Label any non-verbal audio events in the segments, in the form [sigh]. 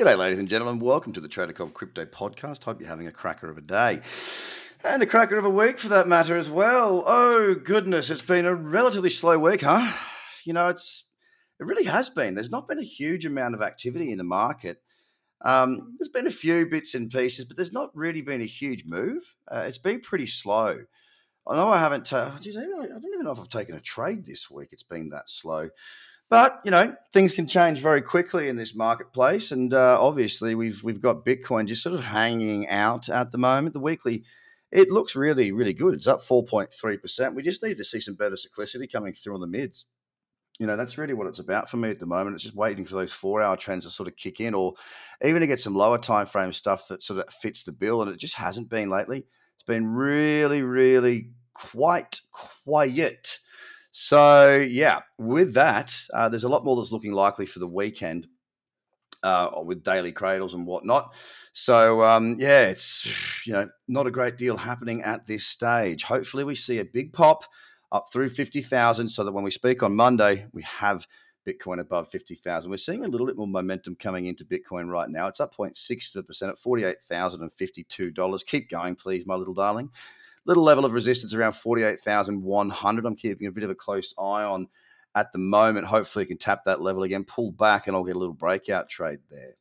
G'day, ladies and gentlemen. Welcome to the Trader Cobb Crypto Podcast. Hope you're having a cracker of a day. And a cracker of a week for that matter as well. Oh, goodness. It's been a relatively slow week, huh? You know, it's it really has been. There's not been a huge amount of activity in the market. Um, there's been a few bits and pieces, but there's not really been a huge move. Uh, it's been pretty slow. I know I haven't. Ta- I don't even know if I've taken a trade this week. It's been that slow. But you know, things can change very quickly in this marketplace, and uh, obviously we've we've got Bitcoin just sort of hanging out at the moment. The weekly, it looks really really good. It's up four point three percent. We just need to see some better cyclicity coming through on the mids. You know, that's really what it's about for me at the moment. It's just waiting for those four hour trends to sort of kick in, or even to get some lower time frame stuff that sort of fits the bill, and it just hasn't been lately. It's been really really quite quiet. So, yeah, with that, uh, there's a lot more that's looking likely for the weekend uh, with daily cradles and whatnot. So, um, yeah, it's, [sighs] you know, not a great deal happening at this stage. Hopefully, we see a big pop up through 50,000 so that when we speak on Monday, we have Bitcoin above 50,000. We're seeing a little bit more momentum coming into Bitcoin right now. It's up 0.6% at $48,052. Keep going, please, my little darling little level of resistance around 48,100. I'm keeping a bit of a close eye on at the moment. Hopefully, it can tap that level again, pull back, and I'll get a little breakout trade there.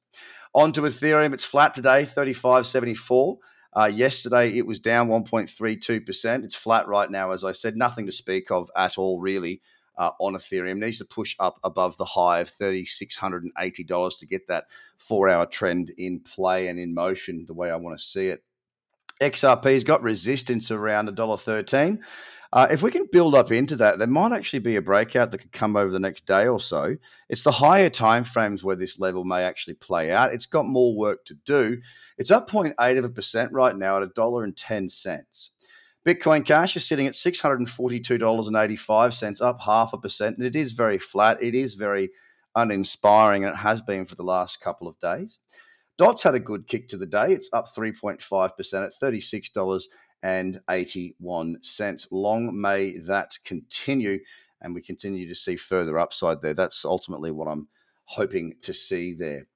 On to Ethereum. It's flat today, 35.74. Uh, yesterday, it was down 1.32%. It's flat right now, as I said. Nothing to speak of at all, really, uh, on Ethereum. Needs to push up above the high of $3,680 to get that four hour trend in play and in motion the way I want to see it. XRP's got resistance around $1.13. Uh, if we can build up into that, there might actually be a breakout that could come over the next day or so. It's the higher time frames where this level may actually play out. It's got more work to do. It's up 0.8 of a percent right now at $1.10. Bitcoin Cash is sitting at $642.85, up half a percent, and it is very flat. It is very uninspiring, and it has been for the last couple of days. Dots had a good kick to the day. It's up 3.5% at $36.81. Long may that continue and we continue to see further upside there. That's ultimately what I'm hoping to see there.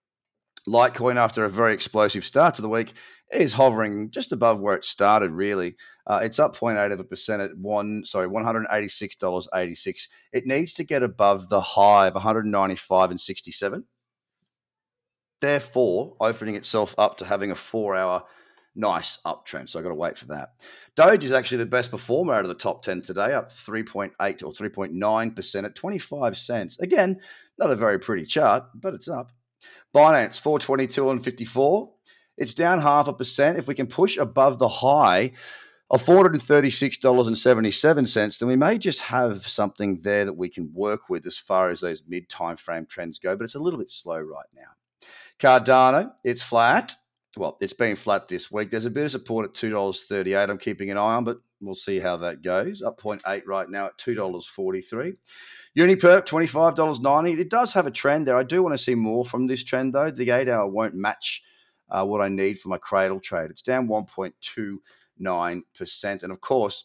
Litecoin, after a very explosive start to the week, is hovering just above where it started. Really, uh, it's up 0.8 of a percent at one, sorry, one hundred eighty-six dollars eighty-six. It needs to get above the high of one hundred ninety-five and sixty-seven therefore opening itself up to having a four hour nice uptrend. So I've got to wait for that. Doge is actually the best performer out of the top 10 today, up 3.8 or 3.9% at 25 cents. Again, not a very pretty chart, but it's up. Binance 422 and 54. It's down half a percent. If we can push above the high of $436.77, then we may just have something there that we can work with as far as those mid time frame trends go, but it's a little bit slow right now. Cardano, it's flat. Well, it's been flat this week. There's a bit of support at $2.38. I'm keeping an eye on, but we'll see how that goes. Up 0.8 right now at $2.43. Uniperp, $25.90. It does have a trend there. I do want to see more from this trend, though. The eight hour won't match uh, what I need for my cradle trade. It's down 1.29%. And of course,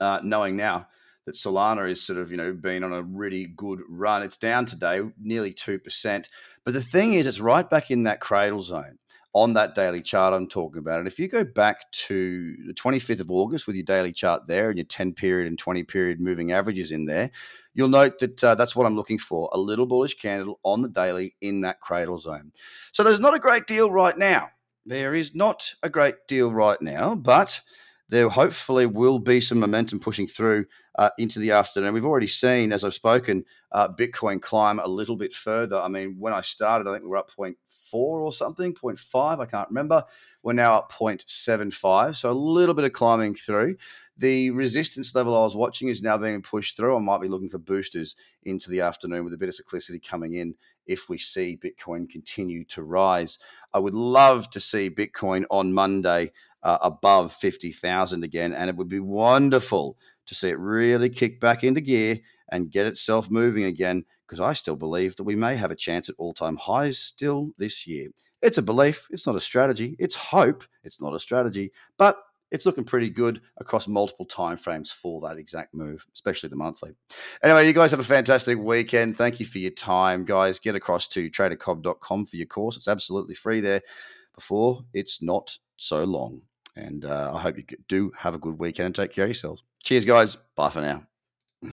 uh, knowing now that Solana is sort of, you know, been on a really good run, it's down today, nearly 2%. But the thing is, it's right back in that cradle zone on that daily chart I'm talking about. And if you go back to the 25th of August with your daily chart there and your 10 period and 20 period moving averages in there, you'll note that uh, that's what I'm looking for a little bullish candle on the daily in that cradle zone. So there's not a great deal right now. There is not a great deal right now, but there hopefully will be some momentum pushing through uh, into the afternoon. We've already seen, as I've spoken, uh, Bitcoin climb a little bit further. I mean, when I started, I think we were up 0.4 or something, 0.5, I can't remember. We're now at 0.75, so a little bit of climbing through. The resistance level I was watching is now being pushed through. I might be looking for boosters into the afternoon with a bit of cyclicity coming in if we see Bitcoin continue to rise. I would love to see Bitcoin on Monday uh, above 50,000 again. And it would be wonderful to see it really kick back into gear and get itself moving again because I still believe that we may have a chance at all time highs still this year. It's a belief, it's not a strategy. It's hope, it's not a strategy. But it's looking pretty good across multiple timeframes for that exact move, especially the monthly. Anyway, you guys have a fantastic weekend. Thank you for your time, guys. Get across to tradercobb.com for your course. It's absolutely free there before it's not so long. And uh, I hope you do have a good weekend and take care of yourselves. Cheers, guys. Bye for now.